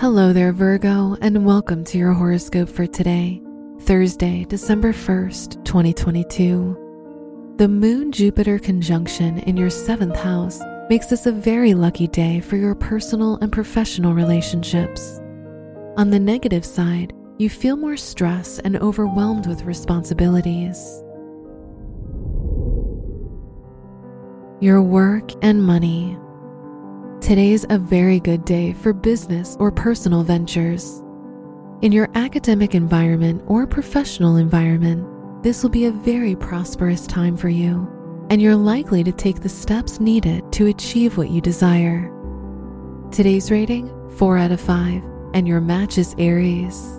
Hello there, Virgo, and welcome to your horoscope for today, Thursday, December 1st, 2022. The Moon Jupiter conjunction in your seventh house makes this a very lucky day for your personal and professional relationships. On the negative side, you feel more stress and overwhelmed with responsibilities. Your work and money. Today's a very good day for business or personal ventures. In your academic environment or professional environment, this will be a very prosperous time for you, and you're likely to take the steps needed to achieve what you desire. Today's rating 4 out of 5, and your match is Aries.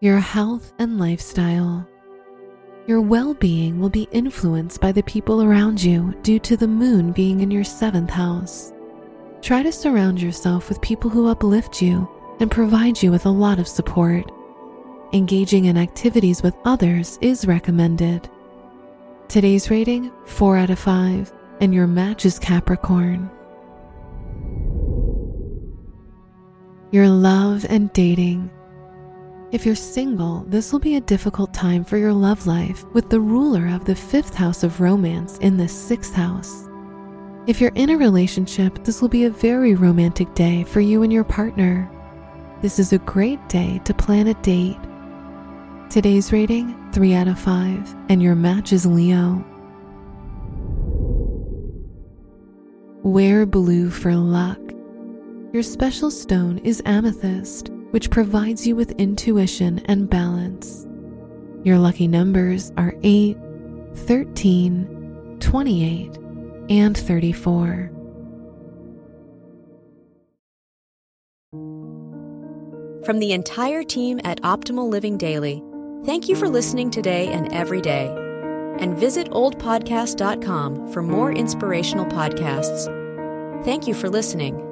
Your health and lifestyle. Your well being will be influenced by the people around you due to the moon being in your seventh house. Try to surround yourself with people who uplift you and provide you with a lot of support. Engaging in activities with others is recommended. Today's rating 4 out of 5, and your match is Capricorn. Your love and dating. If you're single, this will be a difficult time for your love life with the ruler of the fifth house of romance in the sixth house. If you're in a relationship, this will be a very romantic day for you and your partner. This is a great day to plan a date. Today's rating 3 out of 5, and your match is Leo. Wear blue for luck. Your special stone is amethyst which provides you with intuition and balance. Your lucky numbers are 8, 13, 28, and 34. From the entire team at Optimal Living Daily, thank you for listening today and every day. And visit oldpodcast.com for more inspirational podcasts. Thank you for listening.